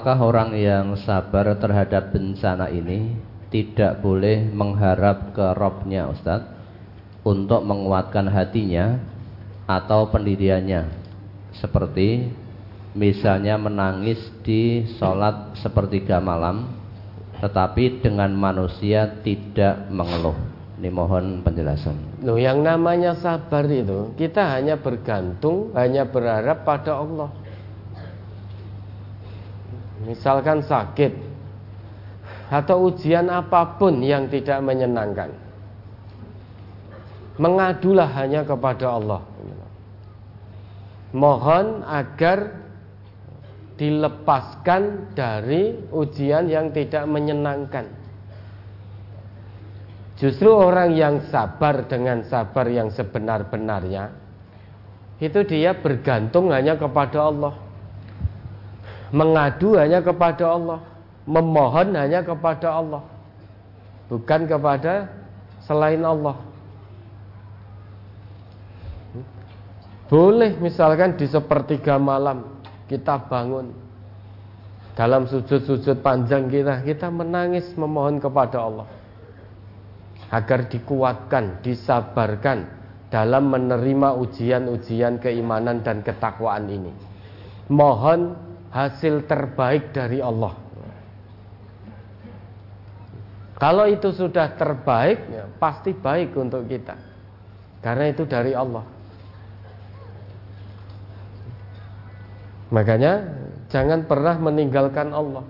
apakah orang yang sabar terhadap bencana ini tidak boleh mengharap ke Robnya Ustadz untuk menguatkan hatinya atau pendiriannya? Seperti misalnya menangis di sholat sepertiga malam tetapi dengan manusia tidak mengeluh. Ini mohon penjelasan. Loh, yang namanya sabar itu kita hanya bergantung hanya berharap pada Allah misalkan sakit atau ujian apa pun yang tidak menyenangkan mengadulah hanya kepada Allah mohon agar dilepaskan dari ujian yang tidak menyenangkan. Justru orang yang sabar dengan sabar yang sebenar-benarnya itu dia bergantung hanya kepada Allah. Mengadu hanya kepada Allah, memohon hanya kepada Allah. Bukan kepada selain Allah. Boleh misalkan di sepertiga malam kita bangun dalam sujud-sujud panjang kita, kita menangis memohon kepada Allah agar dikuatkan, disabarkan dalam menerima ujian-ujian keimanan dan ketakwaan ini. Mohon hasil terbaik dari Allah. Kalau itu sudah terbaik, ya, pasti baik untuk kita. Karena itu dari Allah. Makanya jangan pernah meninggalkan Allah.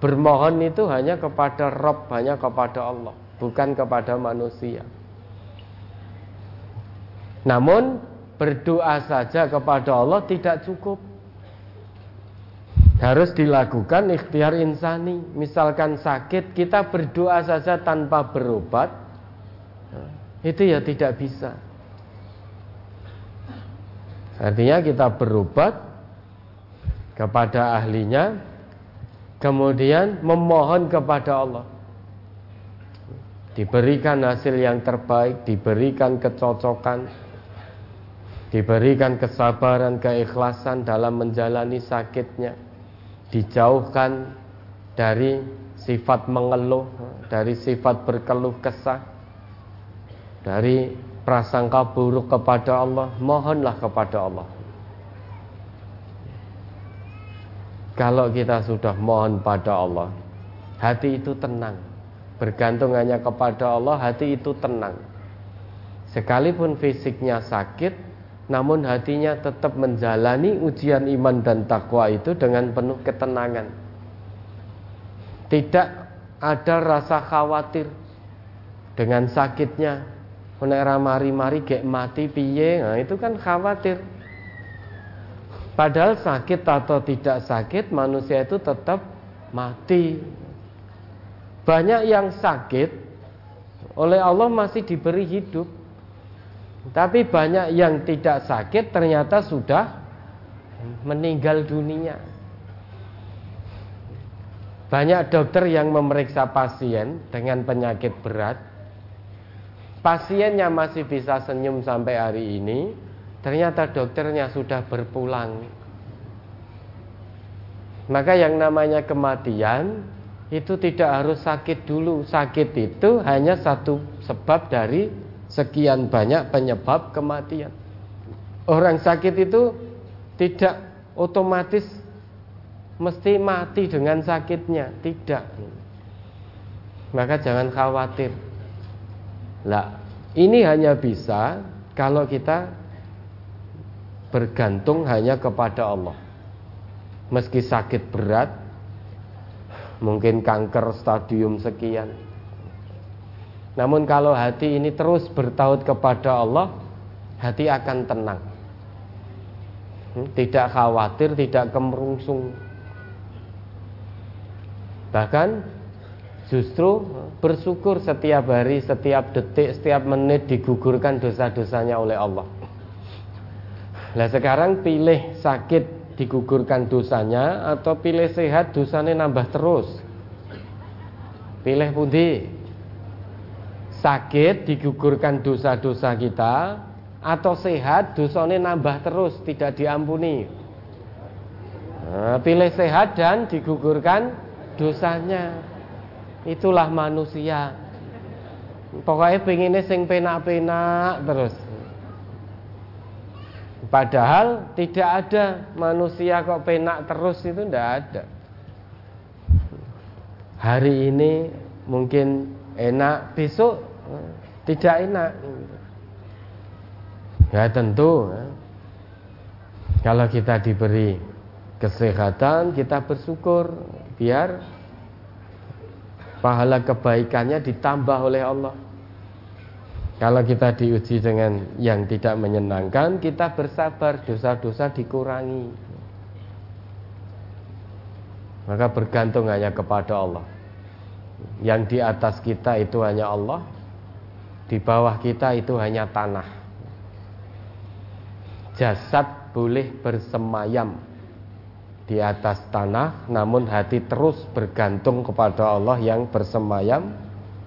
Bermohon itu hanya kepada Rob, hanya kepada Allah, bukan kepada manusia. Namun berdoa saja kepada Allah tidak cukup. Harus dilakukan ikhtiar insani. Misalkan sakit, kita berdoa saja tanpa berobat, itu ya tidak bisa. Artinya kita berobat kepada ahlinya kemudian memohon kepada Allah diberikan hasil yang terbaik diberikan kecocokan diberikan kesabaran keikhlasan dalam menjalani sakitnya dijauhkan dari sifat mengeluh dari sifat berkeluh kesah dari prasangka buruk kepada Allah mohonlah kepada Allah Kalau kita sudah mohon pada Allah, hati itu tenang. Bergantung hanya kepada Allah, hati itu tenang. Sekalipun fisiknya sakit, namun hatinya tetap menjalani ujian iman dan takwa itu dengan penuh ketenangan. Tidak ada rasa khawatir dengan sakitnya. Nek mari-mari gek mati piye, nah itu kan khawatir. Padahal sakit atau tidak sakit manusia itu tetap mati. Banyak yang sakit oleh Allah masih diberi hidup. Tapi banyak yang tidak sakit ternyata sudah meninggal dunia. Banyak dokter yang memeriksa pasien dengan penyakit berat. Pasiennya masih bisa senyum sampai hari ini, Ternyata dokternya sudah berpulang. Maka yang namanya kematian itu tidak harus sakit dulu. Sakit itu hanya satu sebab dari sekian banyak penyebab kematian. Orang sakit itu tidak otomatis mesti mati dengan sakitnya, tidak. Maka jangan khawatir. Lah, ini hanya bisa kalau kita bergantung hanya kepada Allah. Meski sakit berat, mungkin kanker stadium sekian. Namun kalau hati ini terus bertaut kepada Allah, hati akan tenang. Hmm, tidak khawatir, tidak kemerungsung. Bahkan justru bersyukur setiap hari, setiap detik, setiap menit digugurkan dosa-dosanya oleh Allah. Nah sekarang pilih sakit digugurkan dosanya atau pilih sehat dosanya nambah terus. Pilih pundi? Sakit digugurkan dosa-dosa kita atau sehat dosanya nambah terus tidak diampuni. Nah, pilih sehat dan digugurkan dosanya. Itulah manusia. Pokoknya pengennya sing penak-penak terus. Padahal tidak ada manusia kok penak terus itu tidak ada. Hari ini mungkin enak, besok tidak enak. Ya tentu ya. Kalau kita diberi kesehatan kita bersyukur biar pahala kebaikannya ditambah oleh Allah. Kalau kita diuji dengan yang tidak menyenangkan, kita bersabar, dosa-dosa dikurangi. Maka bergantung hanya kepada Allah. Yang di atas kita itu hanya Allah, di bawah kita itu hanya tanah. Jasad boleh bersemayam di atas tanah, namun hati terus bergantung kepada Allah yang bersemayam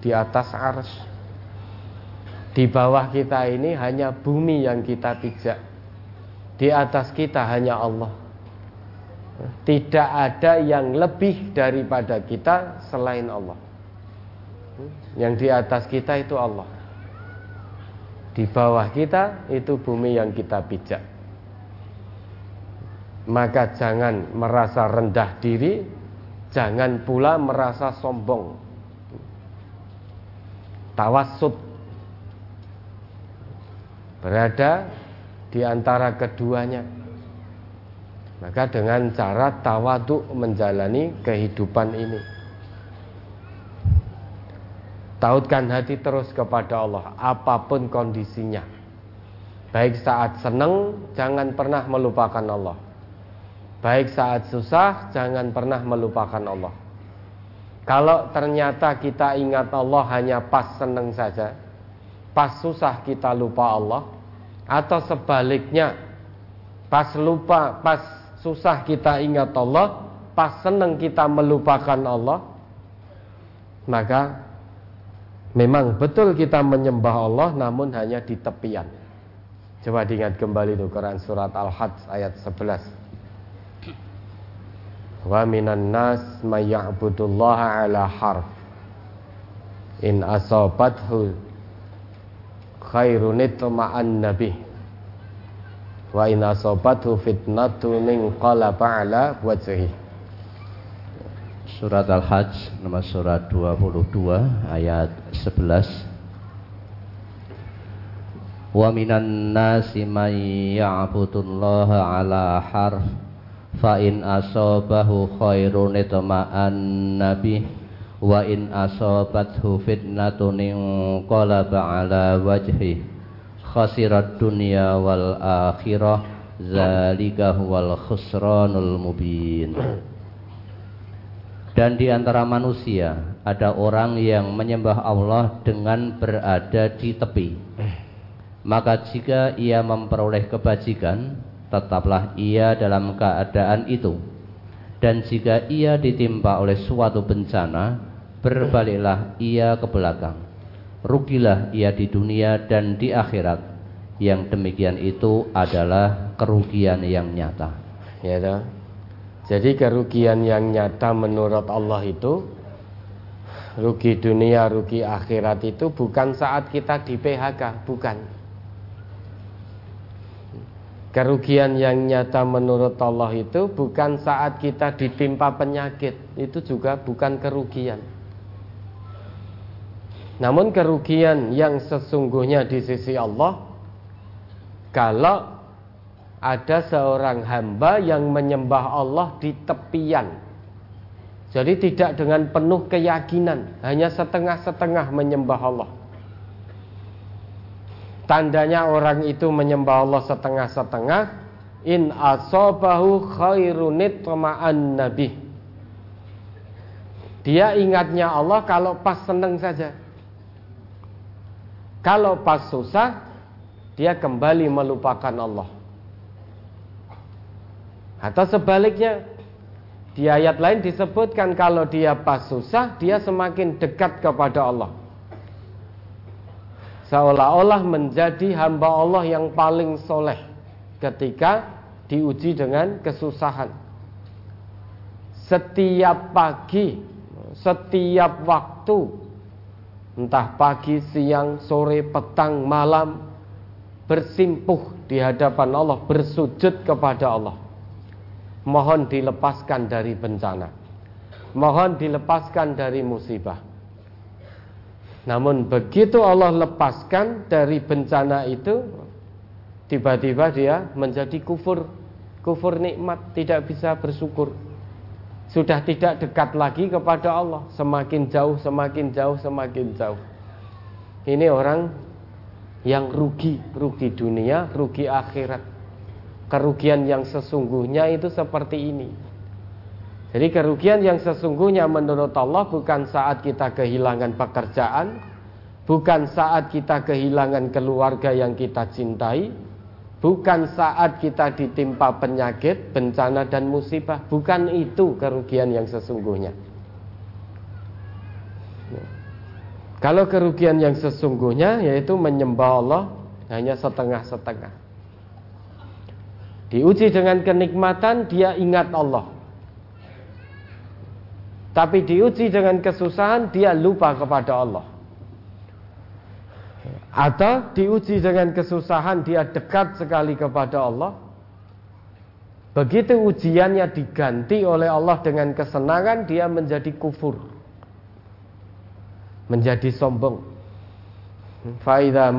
di atas ars. Di bawah kita ini hanya bumi yang kita pijak. Di atas kita hanya Allah. Tidak ada yang lebih daripada kita selain Allah. Yang di atas kita itu Allah. Di bawah kita itu bumi yang kita pijak. Maka jangan merasa rendah diri, jangan pula merasa sombong. Tawasud berada di antara keduanya. Maka dengan cara tawaduk menjalani kehidupan ini. Tautkan hati terus kepada Allah apa pun kondisinya. Baik saat senang jangan pernah melupakan Allah. Baik saat susah jangan pernah melupakan Allah. Kalau ternyata kita ingat Allah hanya pas senang saja, pas susah kita lupa Allah, atau sebaliknya pas lupa pas susah kita ingat Allah pas senang kita melupakan Allah maka memang betul kita menyembah Allah namun hanya di tepian. Coba diingat kembali tuh Quran surat Al-Hajj ayat 11 wa minan nas may ala harf. In asabathu khairun itma'an nabi wa in asabathu fitnatun inqalaba ala wajhi Surat Al-Hajj nomor surat 22 ayat 11 Wa minan nasi may ya'budullaha ala harf fa in asabahu khairun itma'an nabi wa in asabathu fitnatun inqalaba ala wajhi khasirat dunya wal akhirah zalika huwal khusranul mubin dan di antara manusia ada orang yang menyembah Allah dengan berada di tepi maka jika ia memperoleh kebajikan tetaplah ia dalam keadaan itu dan jika ia ditimpa oleh suatu bencana berbaliklah ia ke belakang. Rugilah ia di dunia dan di akhirat. Yang demikian itu adalah kerugian yang nyata. Ya? Jadi kerugian yang nyata menurut Allah itu rugi dunia, rugi akhirat itu bukan saat kita di PHK, bukan. Kerugian yang nyata menurut Allah itu bukan saat kita ditimpa penyakit, itu juga bukan kerugian. Namun kerugian yang sesungguhnya di sisi Allah kalau ada seorang hamba yang menyembah Allah di tepian. Jadi tidak dengan penuh keyakinan, hanya setengah-setengah menyembah Allah. Tandanya orang itu menyembah Allah setengah-setengah in asobahu khairunit nabi. Dia ingatnya Allah kalau pas senang saja. Kalau pas susah, dia kembali melupakan Allah. Atau sebaliknya, di ayat lain disebutkan kalau dia pas susah, dia semakin dekat kepada Allah. Seolah-olah menjadi hamba Allah yang paling soleh ketika diuji dengan kesusahan. setiap pagi, setiap waktu, entah pagi, siang, sore, petang, malam, bersimpuh di hadapan Allah, bersujud kepada Allah. Mohon dilepaskan dari bencana. Mohon dilepaskan dari musibah. Namun begitu Allah lepaskan dari bencana itu, tiba-tiba dia menjadi kufur, kufur nikmat, tidak bisa bersyukur. Sudah tidak dekat lagi kepada Allah, semakin jauh, semakin jauh, semakin jauh. Ini orang yang rugi, rugi dunia, rugi akhirat. Kerugian yang sesungguhnya itu seperti ini. Jadi kerugian yang sesungguhnya menurut Allah bukan saat kita kehilangan pekerjaan, bukan saat kita kehilangan keluarga yang kita cintai, bukan saat kita ditimpa penyakit, bencana dan musibah, bukan itu kerugian yang sesungguhnya. Kalau kerugian yang sesungguhnya yaitu menyembah Allah hanya setengah-setengah. Diuji dengan kenikmatan dia ingat Allah. Tapi diuji dengan kesusahan dia lupa kepada Allah. Atau diuji dengan kesusahan dia dekat sekali kepada Allah. Begitu ujiannya diganti oleh Allah dengan kesenangan dia menjadi kufur. Menjadi sombong. Faida.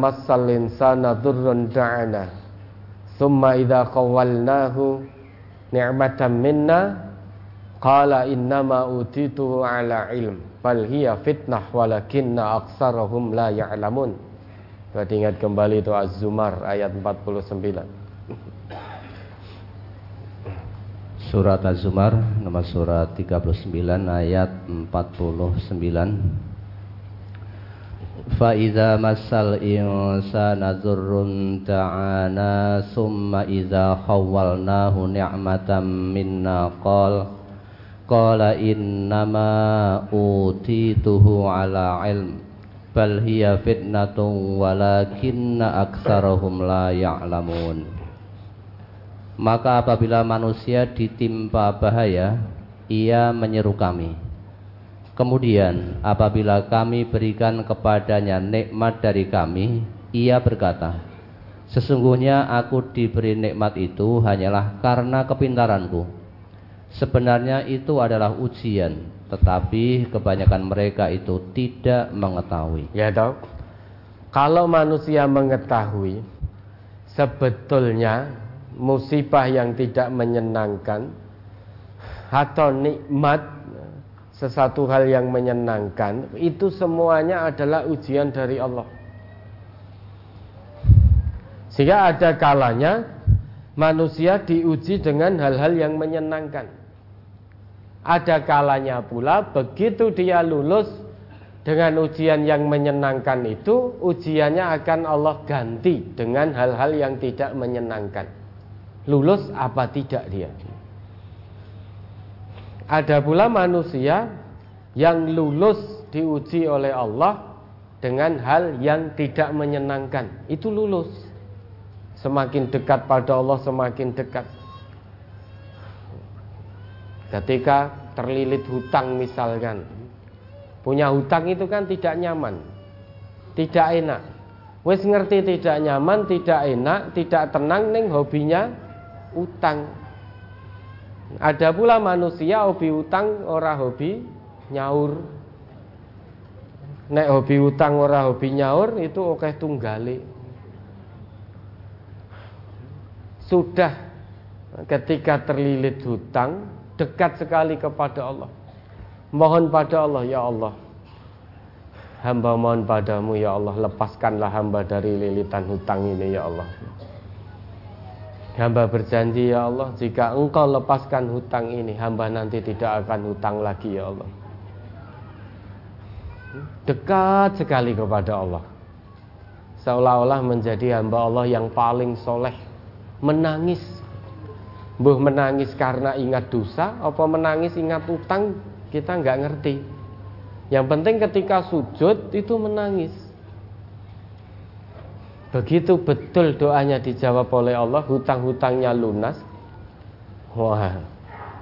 Thumma idha khawalnahu ni'matan minna Qala innama utituhu ala ilm Bal hiya fitnah walakinna aksarahum la ya'lamun. Kita ingat kembali itu Az-Zumar ayat 49 Surat Az-Zumar nomor surat 39 ayat 49 فإذا مس الإنسان ضر دعانا ثم إذا خولناه نعمة منا قال Qala innama utituhu ala ilm Bal hiya fitnatun walakinna aksarahum la ya'lamun Maka apabila manusia ditimpa bahaya Ia menyeru kami Kemudian apabila kami berikan kepadanya nikmat dari kami Ia berkata Sesungguhnya aku diberi nikmat itu hanyalah karena kepintaranku Sebenarnya itu adalah ujian, tetapi kebanyakan mereka itu tidak mengetahui. Ya dok. Kalau manusia mengetahui sebetulnya musibah yang tidak menyenangkan atau nikmat sesuatu hal yang menyenangkan itu semuanya adalah ujian dari Allah. Sehingga ada kalanya manusia diuji dengan hal-hal yang menyenangkan. Ada kalanya pula begitu dia lulus dengan ujian yang menyenangkan itu, ujiannya akan Allah ganti dengan hal-hal yang tidak menyenangkan. Lulus apa tidak dia? Ada pula manusia yang lulus diuji oleh Allah dengan hal yang tidak menyenangkan. Itu lulus. Semakin dekat pada Allah semakin dekat. Ketika terlilit hutang misalkan Punya hutang itu kan tidak nyaman Tidak enak Wes ngerti tidak nyaman, tidak enak, tidak tenang Neng hobinya utang Ada pula manusia hobi utang ora hobi nyaur Nek hobi utang ora hobi nyaur itu oke tunggale Sudah ketika terlilit hutang dekat sekali kepada Allah. Mohon pada Allah, ya Allah. Hamba mohon padamu, ya Allah, lepaskanlah hamba dari lilitan hutang ini, ya Allah. Hamba berjanji, ya Allah, jika engkau lepaskan hutang ini, hamba nanti tidak akan hutang lagi, ya Allah. Dekat sekali kepada Allah. Seolah-olah menjadi hamba Allah yang paling soleh. Menangis Mbuh menangis karena ingat dosa apa menangis ingat utang kita nggak ngerti. Yang penting ketika sujud itu menangis. Begitu betul doanya dijawab oleh Allah, hutang-hutangnya lunas. Wah,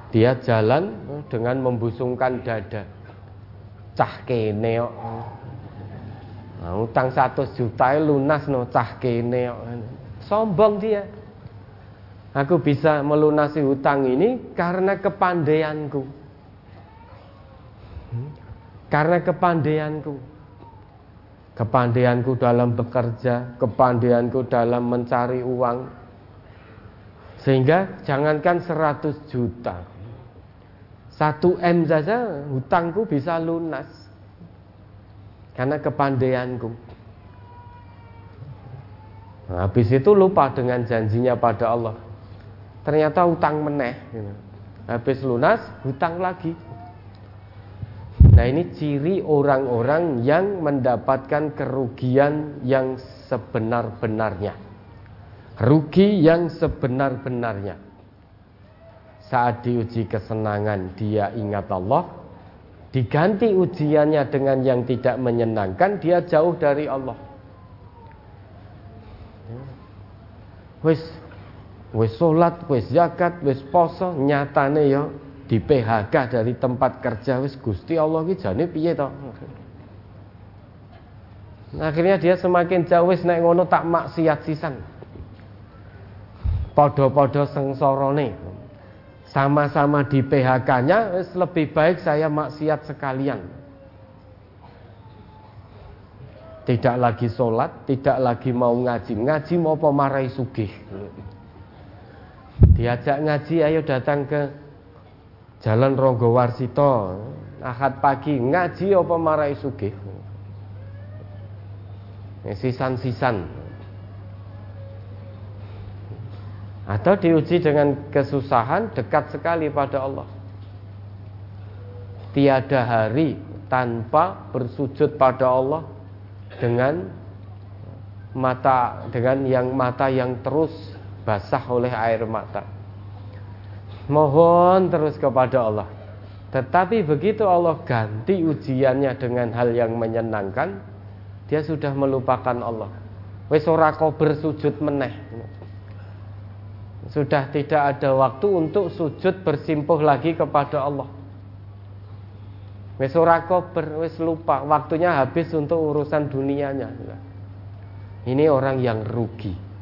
dia jalan dengan membusungkan dada. Cah kene. Nah, utang 100 juta lunas no cah kene. Sombong dia. Aku bisa melunasi hutang ini karena kepandaianku. Hmm? Karena kepandaianku. Kepandaianku dalam bekerja, kepandaianku dalam mencari uang. Sehingga jangankan 100 juta. 1 M saja hutangku bisa lunas. Karena kepandaianku. Nah, habis itu lupa dengan janjinya pada Allah ternyata utang meneh gitu. habis lunas hutang lagi nah ini ciri orang-orang yang mendapatkan kerugian yang sebenar-benarnya. Rugi yang sebenar-benarnya. Saat diuji kesenangan dia ingat Allah. Diganti ujiannya dengan yang tidak menyenangkan dia jauh dari Allah. Wis wis salat, wis zakat, wis poso, nyatane ya di PHK dari tempat kerja wis Gusti Allah ki jane piye to? Akhirnya dia semakin jauh wis nek ngono tak maksiat sisan. Podo-podo sengsorone. Sama-sama di PHK-nya lebih baik saya maksiat sekalian. Tidak lagi sholat, tidak lagi mau ngaji. Ngaji mau pemarai sugih. Diajak ngaji ayo datang ke Jalan Ronggo Warsito Ahad pagi ngaji apa marai sugih? Sisan-sisan. Atau diuji dengan kesusahan dekat sekali pada Allah. Tiada hari tanpa bersujud pada Allah dengan mata dengan yang mata yang terus basah oleh air mata. Mohon terus kepada Allah. Tetapi begitu Allah ganti ujiannya dengan hal yang menyenangkan, dia sudah melupakan Allah. Wis bersujud meneh. Sudah tidak ada waktu untuk sujud bersimpuh lagi kepada Allah. Wis ora lupa, waktunya habis untuk urusan dunianya. Ini orang yang rugi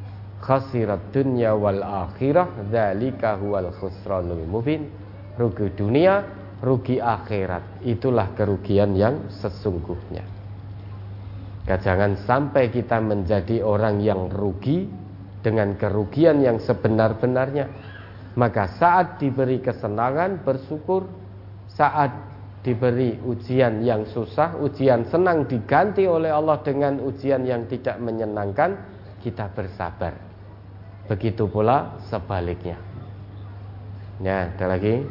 khasirat dunya wal akhirah dzalika huwal khusranul mubin. Rugi dunia rugi akhirat. Itulah kerugian yang sesungguhnya. Jangan sampai kita menjadi orang yang rugi dengan kerugian yang sebenar-benarnya. Maka saat diberi kesenangan bersyukur. Saat diberi ujian yang susah ujian senang diganti oleh Allah dengan ujian yang tidak menyenangkan kita bersabar Begitu pula sebaliknya. Ya, ada lagi.